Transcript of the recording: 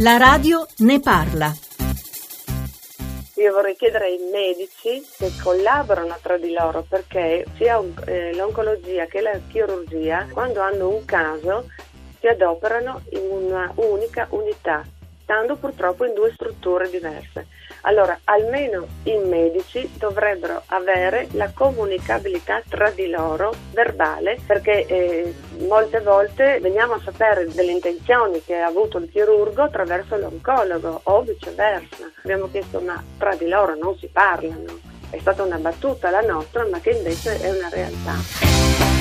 La radio ne parla. Io vorrei chiedere ai medici che collaborano tra di loro perché sia eh, l'oncologia che la chirurgia, quando hanno un caso, si adoperano in una unica unità, stando purtroppo in due strutture diverse. Allora, almeno i medici dovrebbero avere la comunicabilità tra di loro verbale, perché eh, molte volte veniamo a sapere delle intenzioni che ha avuto il chirurgo attraverso l'oncologo o viceversa. Abbiamo chiesto ma tra di loro non si parlano. È stata una battuta la nostra, ma che invece è una realtà.